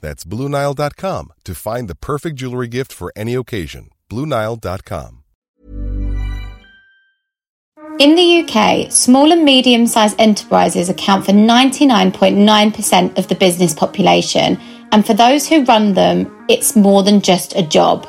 That's BlueNile.com to find the perfect jewelry gift for any occasion. BlueNile.com. In the UK, small and medium sized enterprises account for 99.9% of the business population, and for those who run them, it's more than just a job.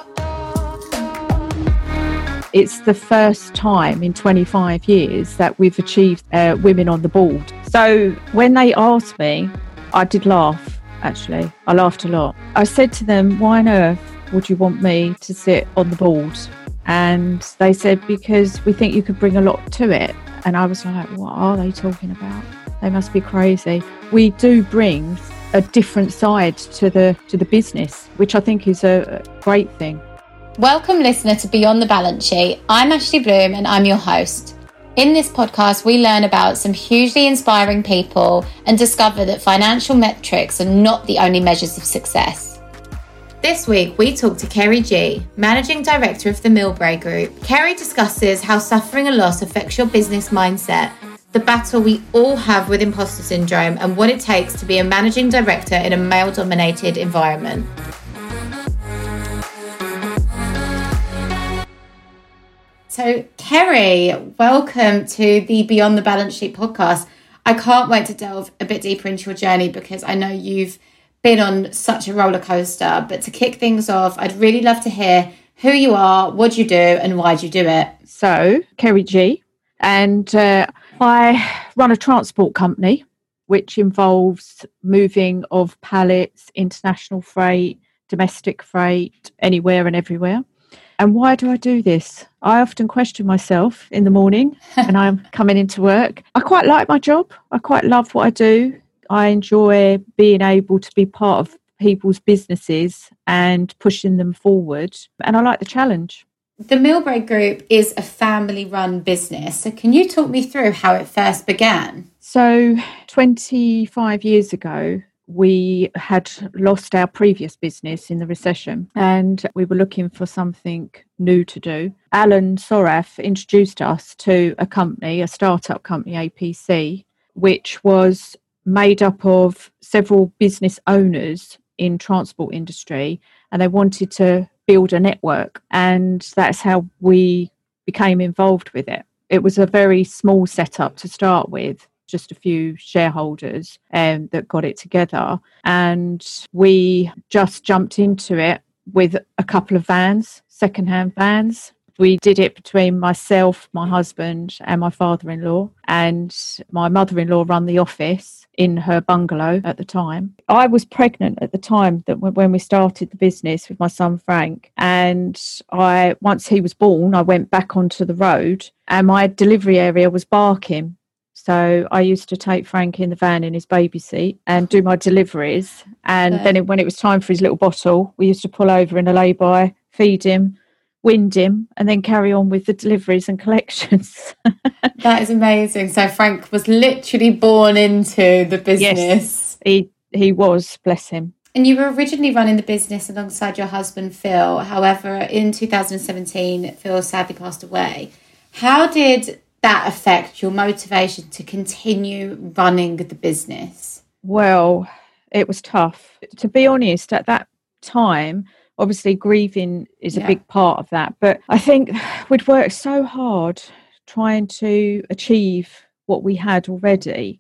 It's the first time in 25 years that we've achieved uh, women on the board. So when they asked me, I did laugh, actually. I laughed a lot. I said to them, Why on earth would you want me to sit on the board? And they said, Because we think you could bring a lot to it. And I was like, What are they talking about? They must be crazy. We do bring a different side to the to the business, which I think is a great thing. Welcome, listener, to Beyond the Balance Sheet. I'm Ashley Bloom and I'm your host. In this podcast, we learn about some hugely inspiring people and discover that financial metrics are not the only measures of success. This week, we talk to Kerry G, Managing Director of the Millbrae Group. Kerry discusses how suffering a loss affects your business mindset, the battle we all have with imposter syndrome, and what it takes to be a managing director in a male dominated environment. So, Kerry, welcome to the Beyond the Balance Sheet podcast. I can't wait to delve a bit deeper into your journey because I know you've been on such a roller coaster. But to kick things off, I'd really love to hear who you are, what you do, and why you do it. So, Kerry G, and uh, I run a transport company which involves moving of pallets, international freight, domestic freight, anywhere and everywhere. And why do I do this? I often question myself in the morning and I'm coming into work. I quite like my job. I quite love what I do. I enjoy being able to be part of people's businesses and pushing them forward. And I like the challenge. The Millbrae Group is a family run business. So, can you talk me through how it first began? So, 25 years ago, we had lost our previous business in the recession and we were looking for something new to do. Alan Soraf introduced us to a company, a startup company, APC, which was made up of several business owners in transport industry and they wanted to build a network and that's how we became involved with it. It was a very small setup to start with just a few shareholders um, that got it together. And we just jumped into it with a couple of vans, secondhand vans. We did it between myself, my husband, and my father in law. And my mother in law run the office in her bungalow at the time. I was pregnant at the time that when we started the business with my son Frank, and I once he was born, I went back onto the road, and my delivery area was Barking. So I used to take Frank in the van in his baby seat and do my deliveries. And okay. then when it was time for his little bottle, we used to pull over in a lay-by, feed him, wind him, and then carry on with the deliveries and collections. that is amazing. So Frank was literally born into the business. Yes, he he was. Bless him. And you were originally running the business alongside your husband Phil. However, in 2017, Phil sadly passed away. How did that affect your motivation to continue running the business? Well, it was tough. To be honest, at that time, obviously grieving is a yeah. big part of that. But I think we'd worked so hard trying to achieve what we had already.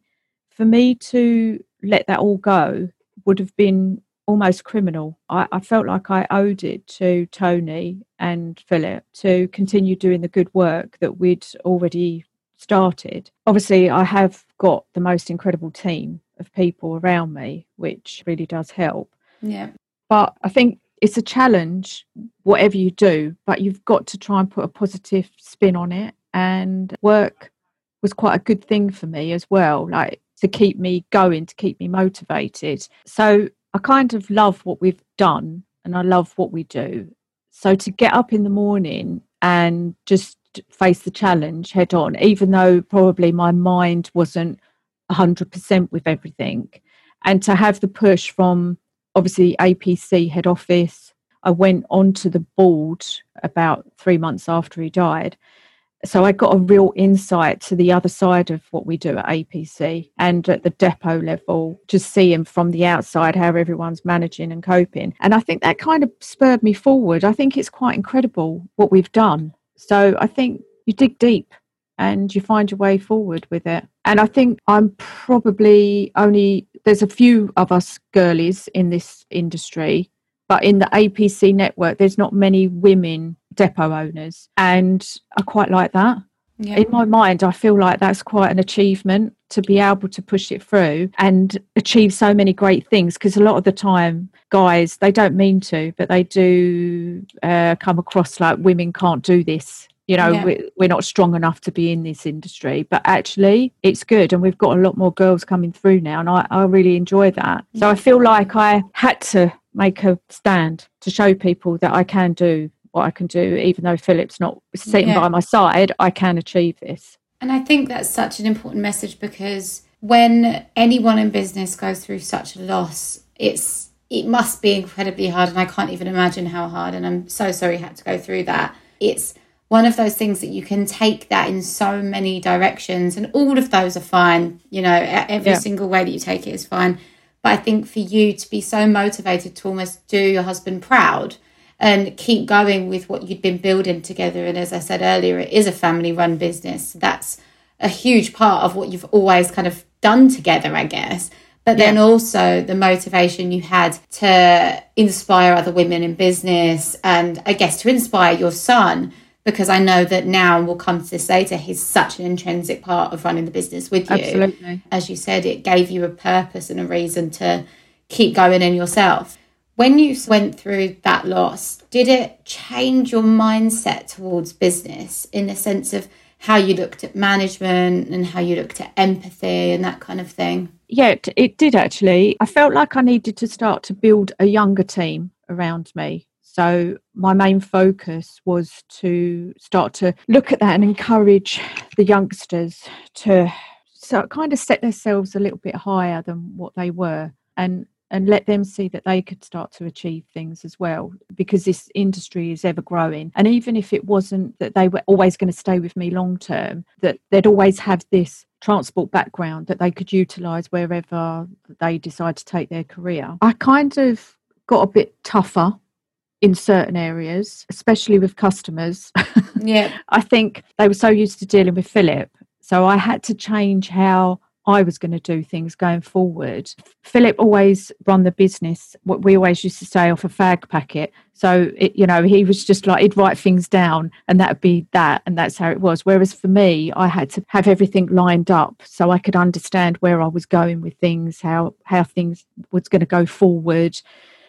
For me to let that all go would have been almost criminal. I, I, felt like I owed it to Tony and Philip to continue doing the good work that we'd already started. Obviously, I have got the most incredible team of people around me, which really does help. Yeah. But I think it's a challenge, whatever you do, but you've got to try and put a positive spin on it. And work was quite a good thing for me as well, like to keep me going, to keep me motivated. So I kind of love what we've done and I love what we do. So to get up in the morning and just face the challenge head on, even though probably my mind wasn't 100% with everything, and to have the push from obviously APC head office. I went onto the board about three months after he died so I got a real insight to the other side of what we do at APC and at the depot level, just seeing from the outside how everyone's managing and coping. And I think that kind of spurred me forward. I think it's quite incredible what we've done. So I think you dig deep and you find your way forward with it. And I think I'm probably only, there's a few of us girlies in this industry, but in the APC network, there's not many women depot owners. And I quite like that. Yeah. In my mind, I feel like that's quite an achievement to be able to push it through and achieve so many great things. Because a lot of the time, guys, they don't mean to, but they do uh, come across like women can't do this. You know, yeah. we're, not strong enough to be in this industry, but actually, it's good. And we've got a lot more girls coming through now, and I, I really enjoy that. So I feel like I had to make a stand to show people that I can do what I can do, even though Philip's not sitting yeah. by my side, I can achieve this. And I think that's such an important message because when anyone in business goes through such a loss, it's it must be incredibly hard and I can't even imagine how hard and I'm so sorry you had to go through that. It's one of those things that you can take that in so many directions and all of those are fine, you know, every yeah. single way that you take it is fine. But I think for you to be so motivated to almost do your husband proud and keep going with what you'd been building together. And as I said earlier, it is a family run business. That's a huge part of what you've always kind of done together, I guess. But then yeah. also the motivation you had to inspire other women in business and I guess to inspire your son because I know that now, and we'll come to this later, he's such an intrinsic part of running the business with you. Absolutely. As you said, it gave you a purpose and a reason to keep going in yourself. When you went through that loss, did it change your mindset towards business in the sense of how you looked at management and how you looked at empathy and that kind of thing? Yeah, it, it did actually. I felt like I needed to start to build a younger team around me. So my main focus was to start to look at that and encourage the youngsters to so kind of set themselves a little bit higher than what they were and and let them see that they could start to achieve things as well because this industry is ever growing. And even if it wasn't that they were always going to stay with me long term that they'd always have this transport background that they could utilize wherever they decide to take their career. I kind of got a bit tougher in certain areas especially with customers. Yeah. I think they were so used to dealing with philip so i had to change how I was going to do things going forward. Philip always run the business, what we always used to say off a fag packet. So, it, you know, he was just like, he'd write things down and that would be that. And that's how it was. Whereas for me, I had to have everything lined up so I could understand where I was going with things, how, how things was going to go forward.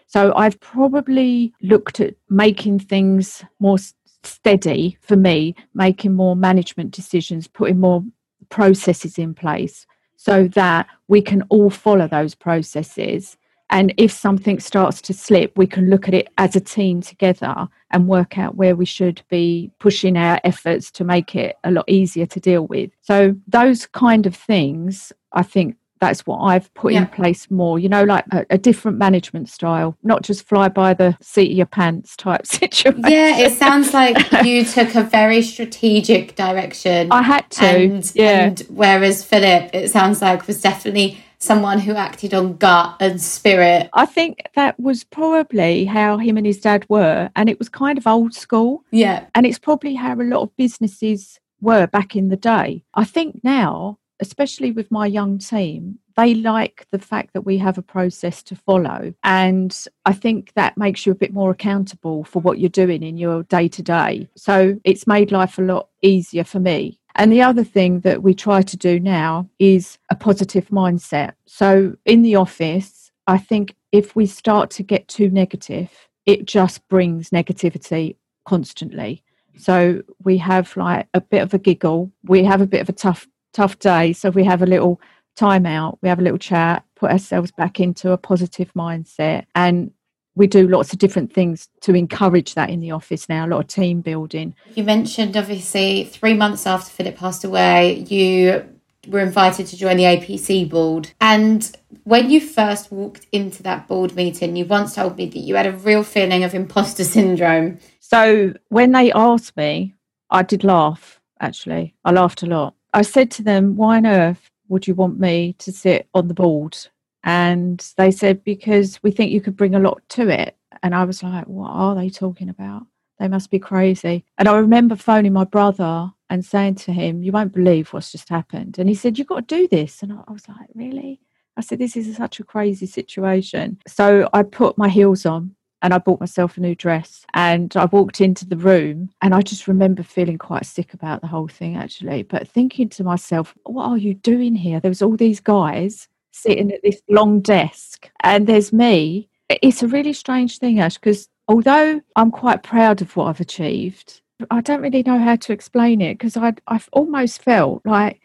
So I've probably looked at making things more steady for me, making more management decisions, putting more processes in place so that we can all follow those processes. And if something starts to slip, we can look at it as a team together and work out where we should be pushing our efforts to make it a lot easier to deal with. So, those kind of things, I think, that's what I've put yeah. in place more, you know, like a, a, different management style, not just fly by the seat of your pants type situation. Yeah, it sounds like you took a very strategic direction. I had to. And, yeah. And whereas Philip, it sounds like, was definitely someone who acted on gut and spirit. I think that was probably how him and his dad were. And it was kind of old school. Yeah. And it's probably how a lot of businesses were back in the day. I think now especially with my young team, they like the fact that we have a process to follow. And I think that makes you a bit more accountable for what you're doing in your day to day. So it's made life a lot easier for me. And the other thing that we try to do now is a positive mindset. So in the office, I think if we start to get too negative, it just brings negativity constantly. So we have like a bit of a giggle. We have a bit of a tough, tough day. So we have a little time out. We have a little chat, put ourselves back into a positive mindset. And we do lots of different things to encourage that in the office now, a lot of team building. You mentioned obviously three months after Philip passed away, you were invited to join the APC board. And when you first walked into that board meeting, you once told me that you had a real feeling of imposter syndrome. So when they asked me, I did laugh, actually. I laughed a lot. I said to them, Why on earth would you want me to sit on the board? And they said, Because we think you could bring a lot to it. And I was like, What are they talking about? They must be crazy. And I remember phoning my brother and saying to him, You won't believe what's just happened. And he said, You've got to do this. And I was like, Really? I said, This is such a crazy situation. So I put my heels on and I bought myself a new dress and I walked into the room and I just remember feeling quite sick about the whole thing actually. But thinking to myself what are you doing here? There was all these guys sitting at this long desk and there's me. It's a really strange thing Ash because although I'm quite proud of what I've achieved I don't really know how to explain it because I I've almost felt like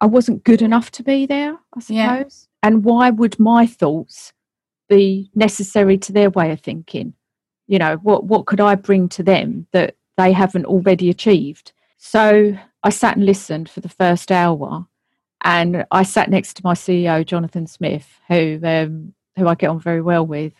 I wasn't good enough to be there I suppose. Yeah. and why would my thoughts be necessary to their way of thinking? You know what what could i bring to them that they haven't already achieved? So i sat and listened for the first hour and i sat next to my ceo jonathan smith who um, who i get on very well with.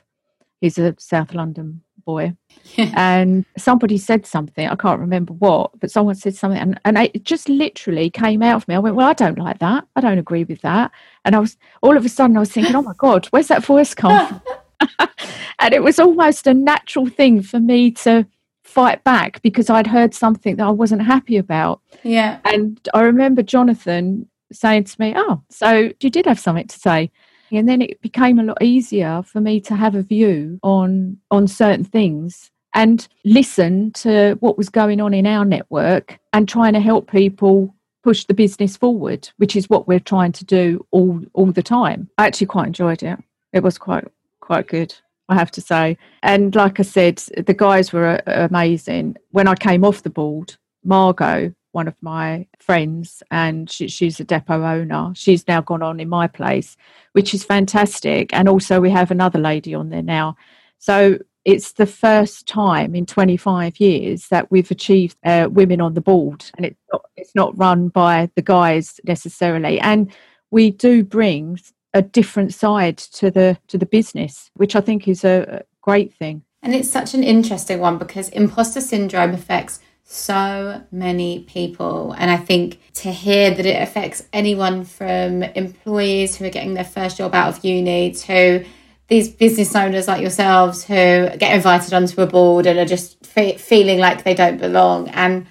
He's a south london boy. And somebody said something i can't remember what but someone said something and, and it just literally came out of me. I went well i don't like that. I don't agree with that. And i was all of a sudden i was thinking oh my god where's that voice come from? And it was almost a natural thing for me to fight back because i'd heard something that i wasn't happy about. Yeah. And i remember jonathan saying to me oh so you did have something to say and then it became a lot easier for me to have a view on on certain things and listen to what was going on in our network and trying to help people push the business forward which is what we're trying to do all all the time. I actually quite enjoyed it. It was quite quite good i have to say. And like i said the guys were uh, amazing. When i came off the board margot one of my friends, and she, she's a depot owner. She's now gone on in my place, which is fantastic. And also, we have another lady on there now. So it's the first time in 25 years that we've achieved uh, women on the board, and it's not, it's not run by the guys necessarily. And we do bring a different side to the to the business, which I think is a great thing. And it's such an interesting one because imposter syndrome affects so many people. And I think to hear that it affects anyone from employees who are getting their first job out of uni to these business owners like yourselves who get invited onto a board and are just fe- feeling like they don't belong. And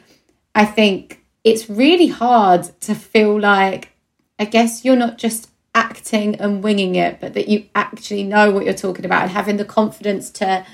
I think it's really hard to feel like, I guess you're not just acting and winging it, but that you actually know what you're talking about and having the confidence to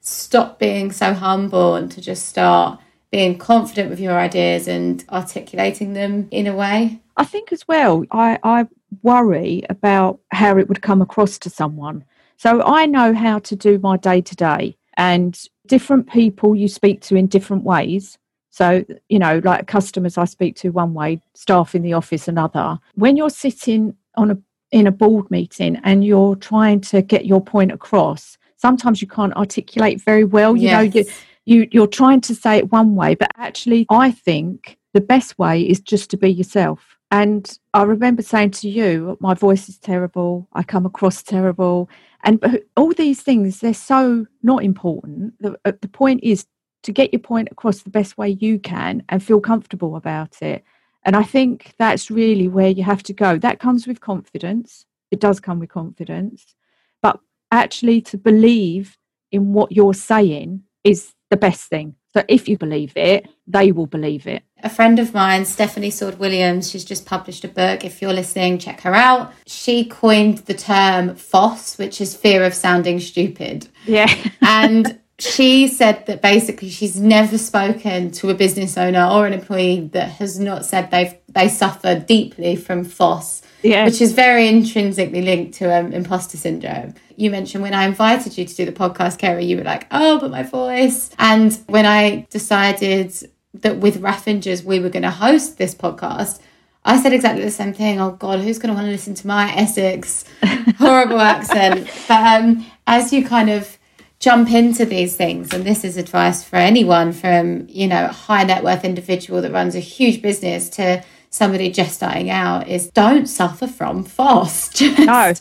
stop being so humble and to just start being confident with your ideas and articulating them in a way? I think as well, I, I worry about how it would come across to someone. So I know how to do my day to day, and different people you speak to in different ways. So, you know, like customers I speak to one way, staff in the office another. When you're sitting on a in a board meeting and you're trying to get your point across, sometimes you can't articulate very well. You yes. know, you you you're trying to say it one way but actually i think the best way is just to be yourself. And i remember saying to you my voice is terrible. I come across terrible. And all these things they're so not important. The, uh, the point is to get your point across the best way you can and feel comfortable about it. And i think that's really where you have to go. That comes with confidence. It does come with confidence. But actually to believe in what you're saying is the best thing. So if you believe it, they will believe it. A friend of mine, Stefanie Sword Williams, she's just published a book. If you're listening, check her out. She coined the term FOSS, which is fear of sounding stupid. Yeah. and she said that basically she's never spoken to a business owner or an employee that has not said they've they suffer deeply from FOSS yeah. which is very intrinsically linked to um, imposter syndrome. You mentioned when I invited you to do the podcast, Kerry, you were like, oh, but my voice. And when I decided that with Raffingers we were going to host this podcast, I said exactly the same thing. Oh God, who's going to want to listen to my Essex horrible accent? But um, as you kind of jump into these things, and this is advice for anyone from you know a high net worth individual that runs a huge business to somebody just starting out is don't suffer from FOSS. Just, no,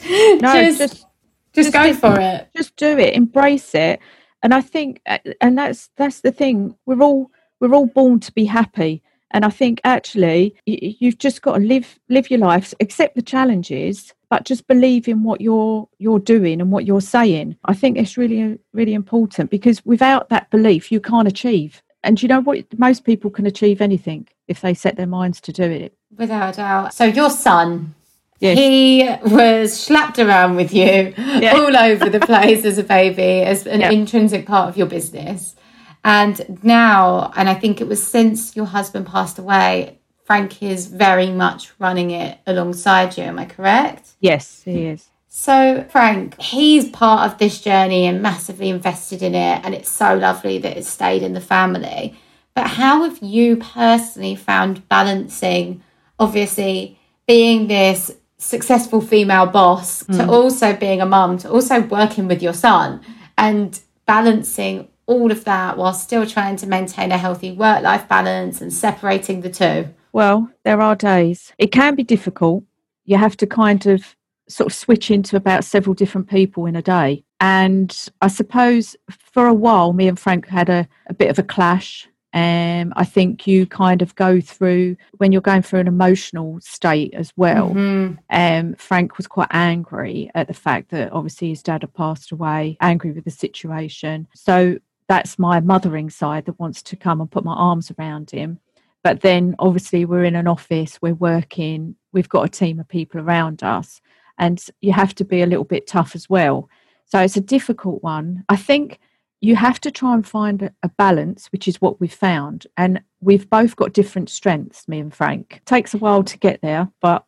no, just, just, just go for it. Just do it. Embrace it. And I think, and that's that's the thing. We're all we're all born to be happy. And I think actually you've just got to live live your life, accept the challenges, but just believe in what you're you're doing and what you're saying. I think it's really really important because without that belief, you can't achieve. And you know what? Most people can achieve anything if they set their minds to do it. Without a doubt. So your son, yes. he was slapped around with you yeah. all over the place as a baby, as an yeah. intrinsic part of your business. And now, and I think it was since your husband passed away, Frank is very much running it alongside you. Am I correct? Yes, he is. So, Frank, he's part of this journey and massively invested in it. And it's so lovely that it's stayed in the family. But how have you personally found balancing, obviously, being this successful female boss mm. to hmm. also being a mum, to also working with your son and balancing all of that while still trying to maintain a healthy work life balance and separating the two? Well, there are days. It can be difficult. You have to kind of sort of switch into about several different people in a day. And I suppose for a while, me and Frank had a, a bit of a clash. Um, I think you kind of go through when you're going through an emotional state as well. Mm-hmm. Um, Frank was quite angry at the fact that obviously his dad had passed away, angry with the situation. So that's my mothering side that wants to come and put my arms around him. But then obviously we're in an office, we're working, we've got a team of people around us and you have to be a little bit tough as well. So it's a difficult one. I think you have to try and find a balance, which is what we've found. And we've both got different strengths, me and Frank. It takes a while to get there, but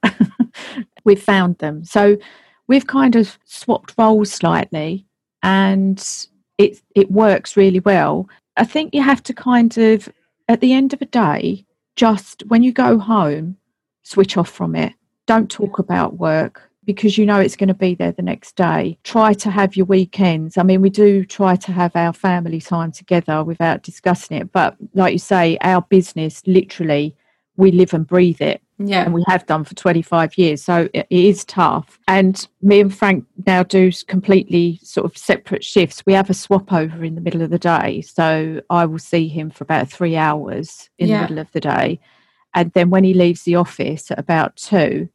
we've found them. So we've kind of swapped roles slightly and it it works really well. I think you have to kind of at the end of a day, just when you go home, switch off from it. Don't talk about work because you know it's going to be there the next day. Try to have your weekends. I mean, we do try to have our family time together without discussing it. But like you say, our business literally, we live and breathe it. Yeah. And we have done for 25 years. So it is tough. And me and Frank now do completely sort of separate shifts. We have a swap over in the middle of the day. So I will see him for about three hours in yeah. the middle of the day. And then when he leaves the office at about two,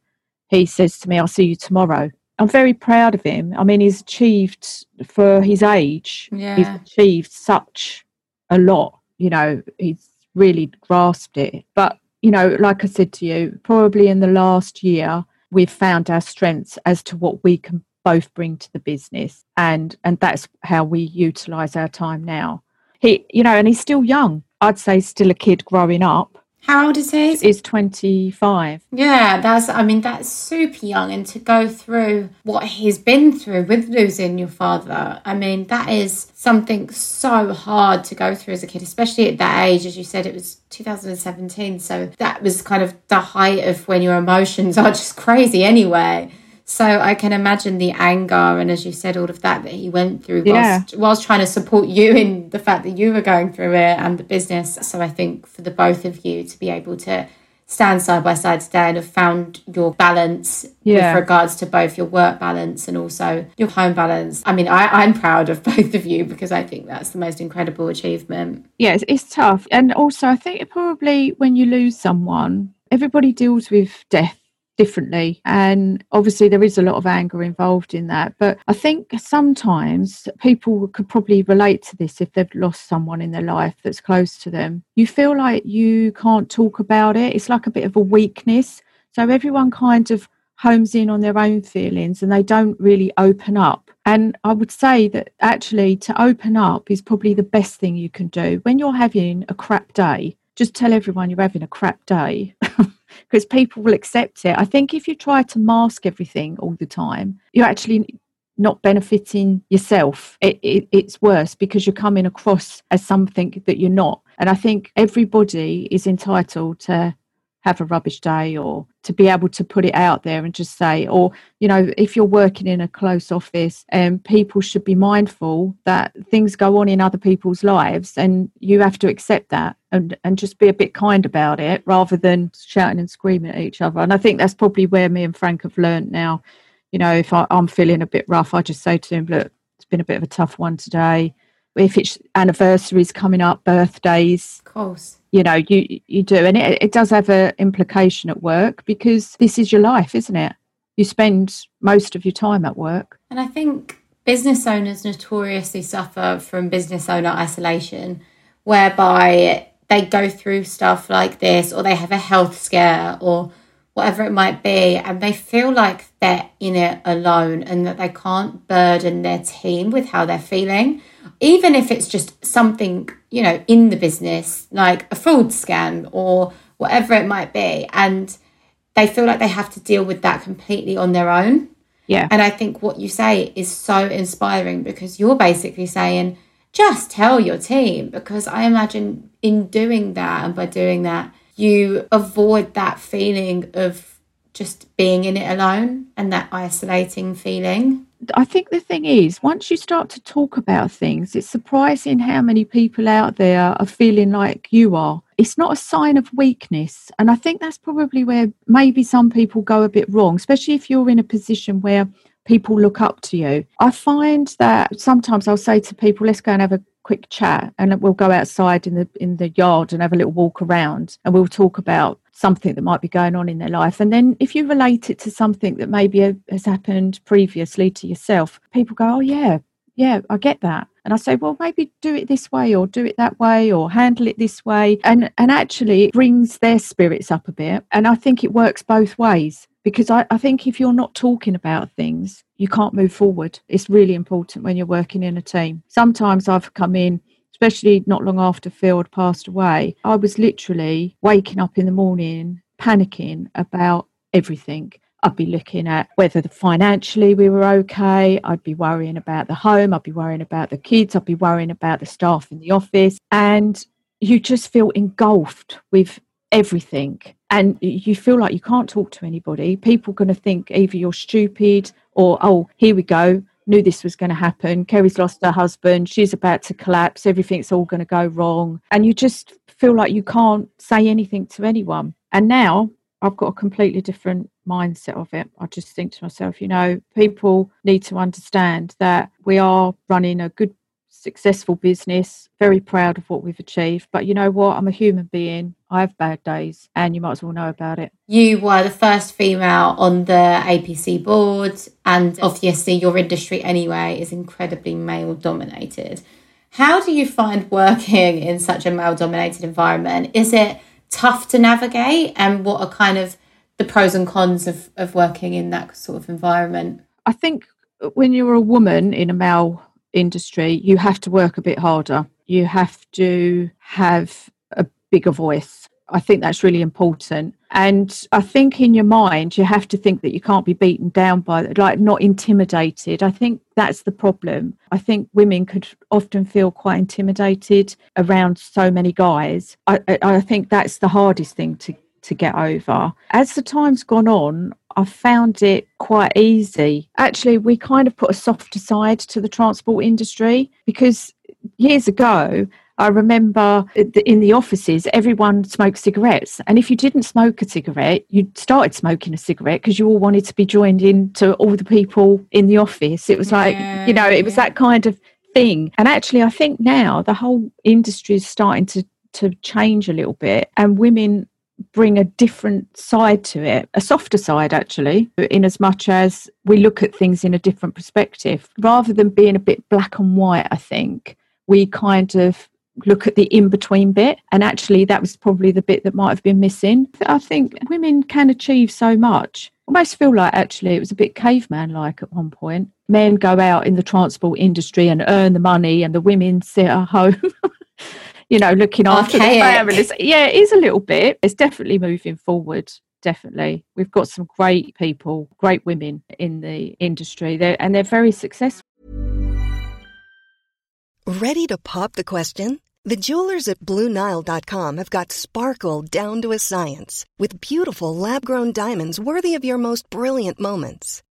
he says to me, I'll see you tomorrow. I'm very proud of him. I mean, he's achieved for his age, yeah. he's achieved such a lot. You know, he's really grasped it. But, you know, like I said to you, probably in the last year, we've found our strengths as to what we can both bring to the business. And and that's how we utilize our time now. He, you know, and he's still young. I'd say still a kid growing up how old is he? Is 25. Yeah, that's, I mean, that's super young. And to go through what he's been through with losing your father, I mean, that is something so hard to go through as a kid, especially at that age. As you said, it was 2017. So that was kind of the height of when your emotions are just crazy anyway. So I can imagine the anger and, as you said, all of that that he went through yeah. whilst, whilst trying to support you in the fact that you were going through it and the business. So I think for the both of you to be able to stand side by side today and have found your balance yeah. with regards to both your work balance and also your home balance. I mean, I, I'm proud of both of you because I think that's the most incredible achievement. Yeah, it's, it's tough. And also, I think probably when you lose someone, everybody deals with death differently. And obviously, there is a lot of anger involved in that. But I think sometimes people could probably relate to this if they've lost someone in their life that's close to them. You feel like you can't talk about it, it's like a bit of a weakness. So everyone kind of homes in on their own feelings and they don't really open up. And I would say that actually to open up is probably the best thing you can do. When you're having a crap day, just tell everyone you're having a crap day because people will accept it. I think if you try to mask everything all the time, you're actually not benefiting yourself. It, it, it's worse because you're coming across as something that you're not. And I think everybody is entitled to have a rubbish day or to be able to put it out there and just say or you know if you're working in a close office and um, people should be mindful that things go on in other people's lives and you have to accept that and and just be a bit kind about it rather than shouting and screaming at each other. And i think that's probably where me and frank have learned now. You know if I, i'm feeling a bit rough i just say to him look it's been a bit of a tough one today. If it's anniversaries coming up birthdays of course you know you you do. And it, it does have an implication at work because this is your life isn't it? You spend most of your time at work. And i think business owners notoriously suffer from business owner isolation whereby they go through stuff like this or they have a health scare or whatever it might be and they feel like they're in it alone and that they can't burden their team with how they're feeling even if it's just something, you know, in the business, like a fraud scam or whatever it might be. And they feel like they have to deal with that completely on their own. Yeah. And I think what you say is so inspiring because you're basically saying, just tell your team. Because I imagine in doing that and by doing that, you avoid that feeling of just being in it alone and that isolating feeling. I think the thing is, once you start to talk about things, it's surprising how many people out there are feeling like you are. It's not a sign of weakness. And I think that's probably where maybe some people go a bit wrong, especially if you're in a position where people look up to you. I find that sometimes I'll say to people, let's go and have a quick chat and we'll go outside in the in the yard and have a little walk around and we'll talk about something that might be going on in their life. And then if you relate it to something that maybe has happened previously to yourself, people go, oh, yeah, yeah, I get that. And I say, well, maybe do it this way or do it that way or handle it this way. And, and actually, it brings their spirits up a bit. And I think it works both ways because I, I think if you're not talking about things, you can't move forward. It's really important when you're working in a team. Sometimes I've come in especially not long after had passed away, I was literally waking up in the morning panicking about everything. I'd be looking at whether the financially we were okay. I'd be worrying about the home. I'd be worrying about the kids. I'd be worrying about the staff in the office. And you just feel engulfed with everything. And you feel like you can't talk to anybody. People are going to think either you're stupid or, oh, here we go knew this was going to happen. Kerry's lost her husband. She's about to collapse. Everything's all going to go wrong. And you just feel like you can't say anything to anyone. And now I've got a completely different mindset of it. I just think to myself, you know, people need to understand that we are running a good successful business, very proud of what we've achieved. But you know what? I'm a human being. I have bad days, and you might as well know about it. You were the first female on the APC board, and obviously, your industry anyway is incredibly male dominated. How do you find working in such a male dominated environment? Is it tough to navigate? And what are kind of the pros and cons of, of working in that sort of environment? I think when you're a woman in a male industry, you have to work a bit harder. You have to have a bigger voice. I think that's really important. And I think in your mind, you have to think that you can't be beaten down by, like, not intimidated. I think that's the problem. I think women could often feel quite intimidated around so many guys. I, I think that's the hardest thing to, to get over. As the time's gone on, I found it quite easy. Actually, we kind of put a softer side to the transport industry because years ago, I remember in the offices, everyone smoked cigarettes. And if you didn't smoke a cigarette, you started smoking a cigarette because you all wanted to be joined in to all the people in the office. It was like, yeah, you know, it was that kind of thing. And actually, I think now the whole industry is starting to, to change a little bit, and women bring a different side to it, a softer side actually, in as much as we look at things in a different perspective. Rather than being a bit black and white, I think, we kind of look at the in between bit. And actually, that was probably the bit that might have been missing. I think women can achieve so much. Almost feel like actually it was a bit caveman like at one point. Men go out in the transport industry and earn the money, and the women sit at home. you know, looking after Archaic. the families. Yeah, it is a little bit. It's definitely moving forward. Definitely. We've got some great people, great women in the industry, they're, and they're very successful. Ready to pop the question? The jewelers at Bluenile.com have got sparkle down to a science with beautiful lab grown diamonds worthy of your most brilliant moments.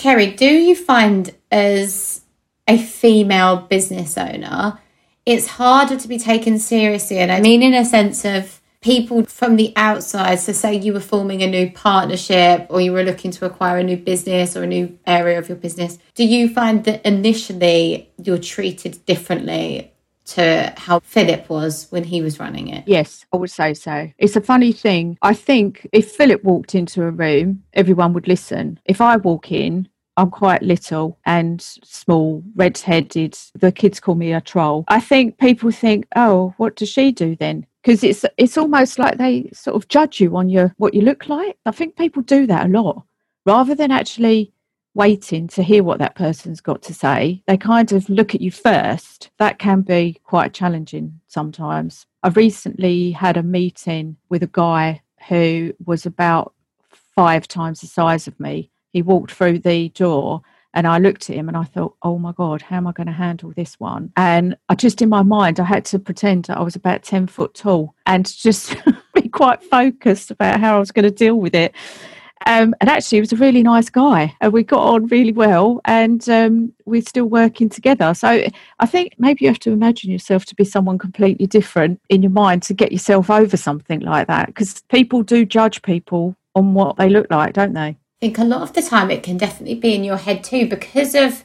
Kerry, do you find as a female business owner, it's harder to be taken seriously? And I mean, in a sense of people from the outside, so say you were forming a new partnership or you were looking to acquire a new business or a new area of your business, do you find that initially you're treated differently to how Philip was when he was running it? Yes, I would say so. It's a funny thing. I think if Philip walked into a room, everyone would listen. If I walk in, I'm quite little and small, red headed. The kids call me a troll. I think people think, oh, what does she do then? Because it's it's almost like they sort of judge you on your what you look like. I think people do that a lot. Rather than actually waiting to hear what that person's got to say, they kind of look at you first. That can be quite challenging sometimes. I recently had a meeting with a guy who was about five times the size of me he walked through the door and I looked at him and I thought, oh my God, how am I going to handle this one? And I just, in my mind, I had to pretend I was about 10 foot tall and just be quite focused about how I was going to deal with it. Um, and actually, he was a really nice guy, and we got on really well, and um, we're still working together. So I think maybe you have to imagine yourself to be someone completely different in your mind to get yourself over something like that, because people do judge people on what they look like, don't they? I think a lot of the time it can definitely be in your head too because of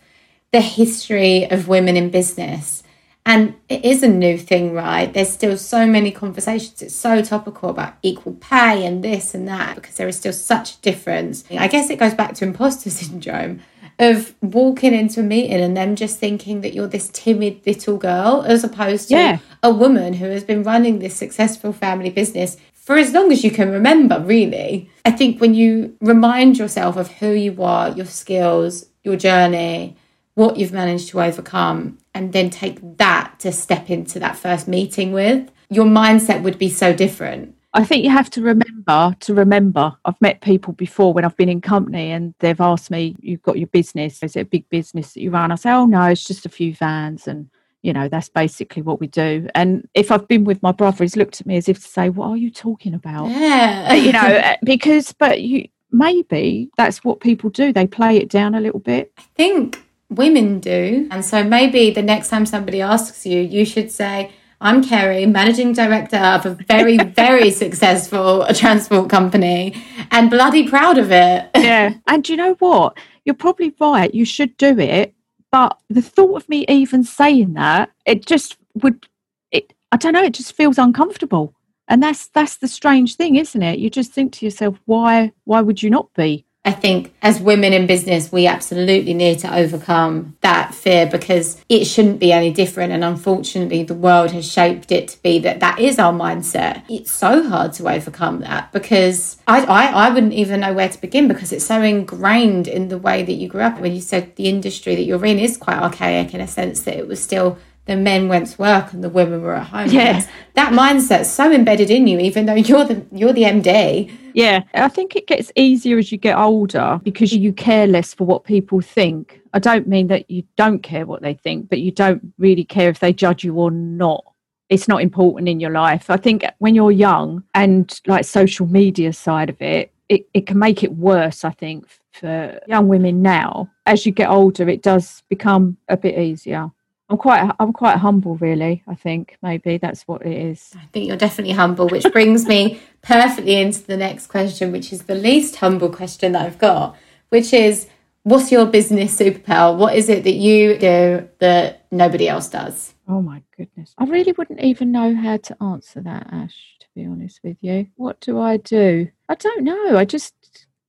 the history of women in business. And it is a new thing, right? There's still so many conversations. It's so topical about equal pay and this and that because there is still such a difference. I guess it goes back to imposter syndrome of walking into a meeting and them just thinking that you're this timid little girl as opposed to yeah. a woman who has been running this successful family business for as long as you can remember, really. I think when you remind yourself of who you are, your skills, your journey, what you've managed to overcome, and then take that to step into that first meeting with, your mindset would be so different. I think you have to remember to remember. I've met people before when I've been in company and they've asked me, You've got your business, is it a big business that you run? I say, Oh no, it's just a few vans and you know that's basically what we do and if i've been with my brother he's looked at me as if to say what are you talking about yeah you know uh, because but you maybe that's what people do they play it down a little bit i think women do and so maybe the next time somebody asks you you should say I'm Kerry, managing director of a very, very successful transport company and bloody proud of it. yeah. And you know what? You're probably right. You should do it. But the thought of me even saying that, it just would, it, I don't know, it just feels uncomfortable. And that's that's the strange thing, isn't it? You just think to yourself, why why would you not be? I think as women in business, we absolutely need to overcome that fear because it shouldn't be any different. And unfortunately, the world has shaped it to be that that is our mindset. It's so hard to overcome that because I, I, I wouldn't even know where to begin because it's so ingrained in the way that you grew up. When you said the industry that you're in is quite archaic in a sense that it was still the men went to work and the women were at home. Yeah. That mindset's so embedded in you, even though you're the you're the MD. Yeah. I think it gets easier as you get older because you care less for what people think. I don't mean that you don't care what they think, but you don't really care if they judge you or not. It's not important in your life. I think when you're young and like social media side of it, it, it can make it worse, I think, for young women now. As you get older, it does become a bit easier. I'm quite I'm quite humble really I think. Maybe that's what it is. I think you're definitely humble which brings me perfectly into the next question which is the least humble question that I've got which is what's your business superpower? What is it that you do that nobody else does? Oh my goodness. I really wouldn't even know how to answer that Ash to be honest with you. What do I do? I don't know. I just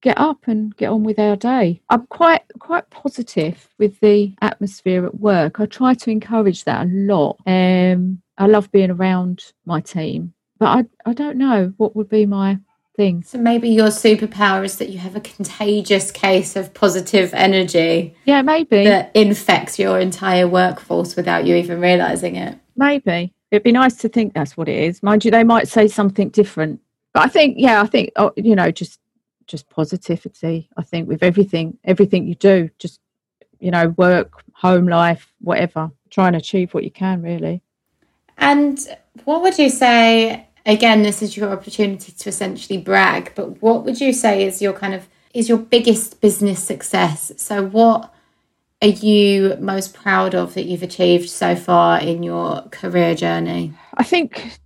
get up and get on with our day. I'm quite quite positive with the atmosphere at work. I try to encourage that a lot. Um, I love being around my team, but I I don't know what would be my thing. So maybe your superpower is that you have a contagious case of positive energy. Yeah, maybe that infects your entire workforce without you even realizing it. Maybe it'd be nice to think that's what it is. Mind you, they might say something different. But I think, yeah, I think, oh, you know, just just positivity. I think with everything, everything you do, just you know, work, home life, whatever. Try and achieve what you can, really. And what would you say? Again, this is your opportunity to essentially brag. But what would you say is your kind of is your biggest business success? So, what are you most proud of that you've achieved so far in your career journey? I think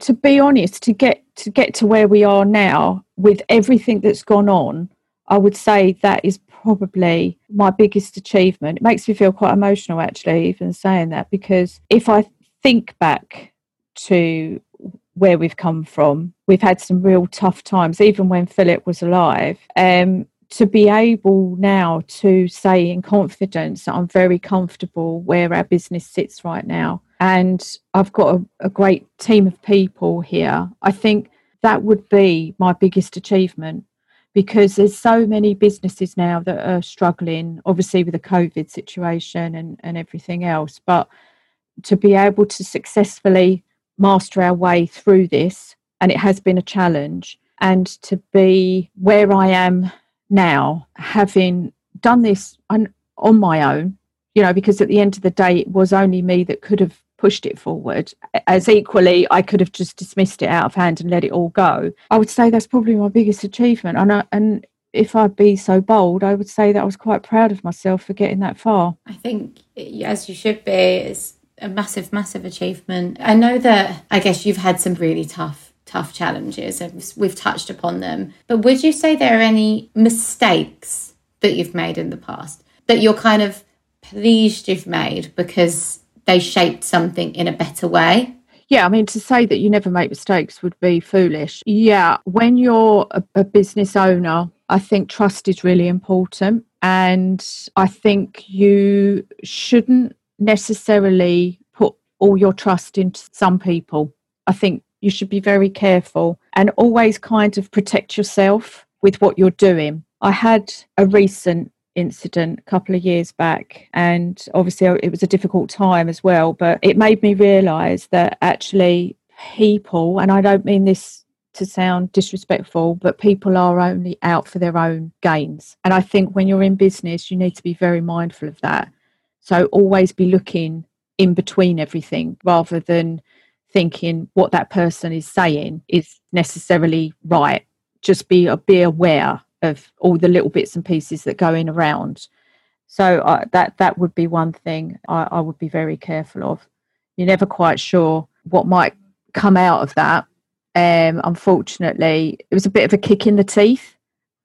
to be honest, to get to get to where we are now with everything that's gone on, I would say that is probably my biggest achievement. It makes me feel quite emotional actually, even saying that, because if I think back to where we've come from, we've had some real tough times, even when Philip was alive. Um, to be able now to say in confidence that I'm very comfortable where our business sits right now and I've got a, a, great team of people here. I think that would be my biggest achievement because there's so many businesses now that are struggling, obviously with the COVID situation and, and everything else. But to be able to successfully master our way through this, and it has been a challenge, and to be where I am now, having done this on, on my own, you know, because at the end of the day, it was only me that could have pushed it forward. As equally, I could have just dismissed it out of hand and let it all go. I would say that's probably my biggest achievement. And, I, and if I'd be so bold, I would say that I was quite proud of myself for getting that far. I think, as you should be, it's a massive, massive achievement. I know that I guess you've had some really tough tough challenges and we've touched upon them but would you say there are any mistakes that you've made in the past that you're kind of pleased you've made because they shaped something in a better way. Yeah, I mean, to say that you never make mistakes would be foolish. Yeah, when you're a, a business owner, I think trust is really important. And I think you shouldn't necessarily put all your trust into some people. I think you should be very careful and always kind of protect yourself with what you're doing. I had a recent incident a couple of years back and obviously oh, it was a difficult time as well but it made me realize that actually people and I don't mean this to sound disrespectful but people are only out for their own gains. And I think when you're in business you need to be very mindful of that. So always be looking in between everything rather than thinking what that person is saying is necessarily right. Just be be aware of all the little bits and pieces that go in around. So uh, that that would be one thing I, I would be very careful of. You're never quite sure what might come out of that. Um, unfortunately, it was a bit of a kick in the teeth.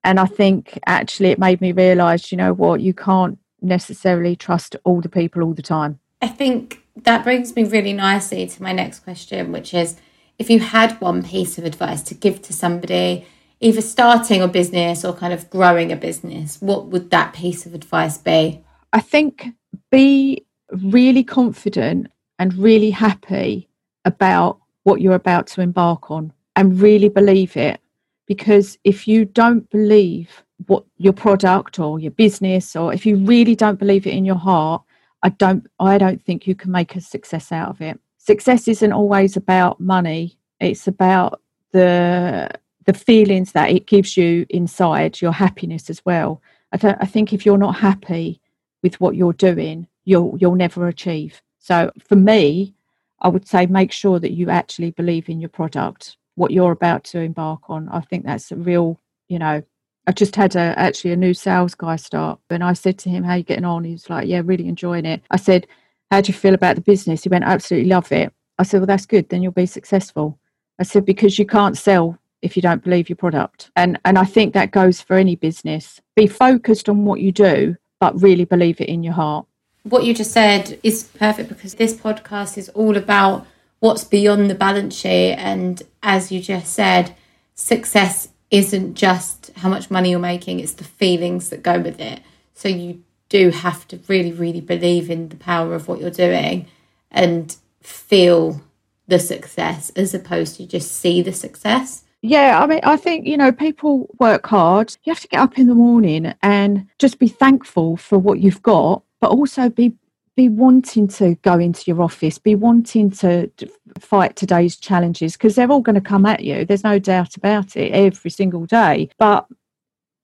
And I think actually it made me realise, you know what, you can't necessarily trust all the people all the time. I think that brings me really nicely to my next question, which is if you had one piece of advice to give to somebody, either starting a business or kind of growing a business, what would that piece of advice be? I think be really confident and really happy about what you're about to embark on and really believe it. Because if you don't believe what your product or your business, or if you really don't believe it in your heart, I don't I don't think you can make a success out of it. Success isn't always about money. It's about the the feelings that it gives you inside, your happiness as well. I, th- I think if you're not happy with what you're doing, you'll you'll never achieve. So for me, I would say make sure that you actually believe in your product, what you're about to embark on. I think that's a real, you know, I just had a, actually a new sales guy start, and I said to him, "How you getting on?" He was like, "Yeah, really enjoying it." I said, "How do you feel about the business?" He went, "Absolutely love it." I said, "Well, that's good. Then you'll be successful." I said, "Because you can't sell if you don't believe your product," and and I think that goes for any business. Be focused on what you do, but really believe it in your heart. What you just said is perfect because this podcast is all about what's beyond the balance sheet, and as you just said, success isn't just how much money you're making, it's the feelings that go with it. So you do have to really, really believe in the power of what you're doing and feel the success as opposed to just see the success. Yeah, I mean, I think, you know, people work hard. You have to get up in the morning and just be thankful for what you've got, but also be be wanting to go into your office, be wanting to fight today's challenges because they're all going to come at you. There's no doubt about it every single day. But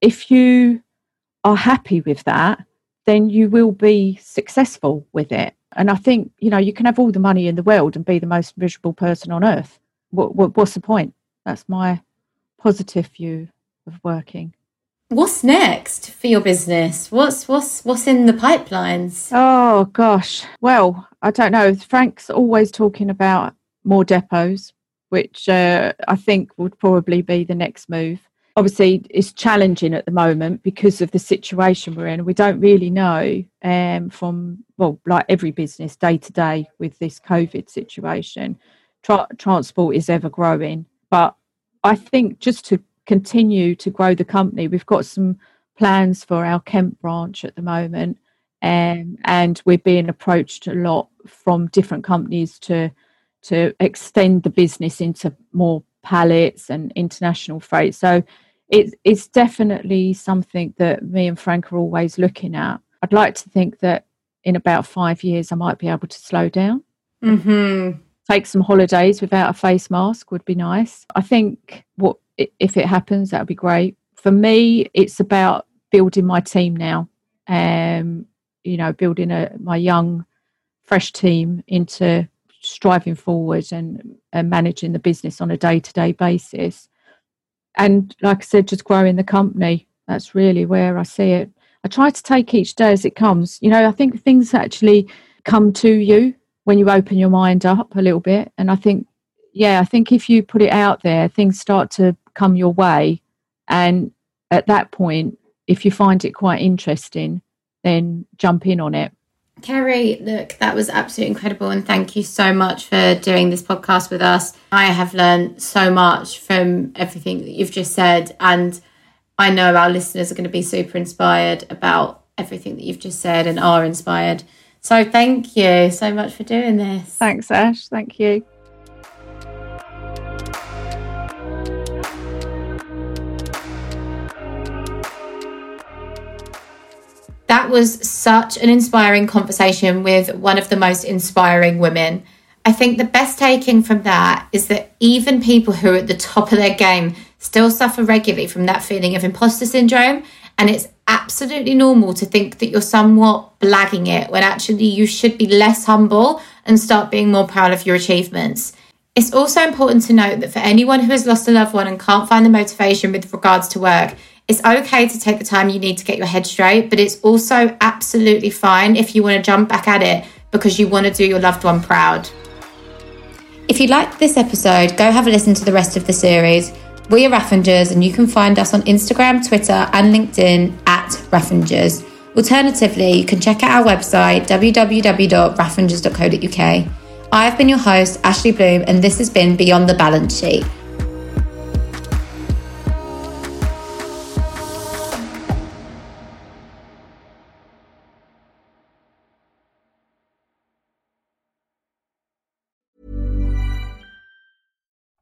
if you are happy with that, then you will be successful with it. And I think, you know, you can have all the money in the world and be the most miserable person on earth. What, what, what's the point? That's my positive view of working. What's next for your business? What's what's what's in the pipelines? Oh gosh. Well, I don't know. Frank's always talking about more depots, which uh, I think would probably be the next move. Obviously, it's challenging at the moment because of the situation we're in. We don't really know um, from well, like every business day to day with this COVID situation. Tra- transport is ever growing, but I think just to continue to grow the company. We've got some plans for our Kent branch at the moment, um, and we're being approached a lot from different companies to to extend the business into more pallets and international freight. So it, it's definitely something that me and Frank are always looking at. I'd like to think that in about five years I might be able to slow down. Mm-hmm. Take some holidays without a face mask would be nice. I think what if it happens, that would be great. For me, it's about building my team now. Um, you know, building a my young, fresh team into striving forward and, and managing the business on a day to day basis. And like I said, just growing the company. That's really where I see it. I try to take each day as it comes. You know, I think things actually come to you when you open your mind up a little bit. And I think, yeah, I think if you put it out there, things start to come your way. And at that point, if you find it quite interesting, then jump in on it. Kerry, look, that was absolutely incredible. And thank you so much for doing this podcast with us. I have learned so much from everything that you've just said. And I know our listeners are going to be super inspired about everything that you've just said and are inspired. So thank you so much for doing this. Thanks, Ash. Thank you. That was such an inspiring conversation with one of the most inspiring women. I think the best taking from that is that even people who are at the top of their game still suffer regularly from that feeling of imposter syndrome. And it's absolutely normal to think that you're somewhat blagging it when actually you should be less humble and start being more proud of your achievements. It's also important to note that for anyone who has lost a loved one and can't find the motivation with regards to work, it's okay to take the time you need to get your head straight, but it's also absolutely fine if you want to jump back at it because you want to do your loved one proud. If you liked this episode, go have a listen to the rest of the series. We are Raffingers, and you can find us on Instagram, Twitter, and LinkedIn at Raffingers. Alternatively, you can check out our website, www.raffingers.co.uk. I have been your host, Ashley Bloom, and this has been Beyond the Balance Sheet.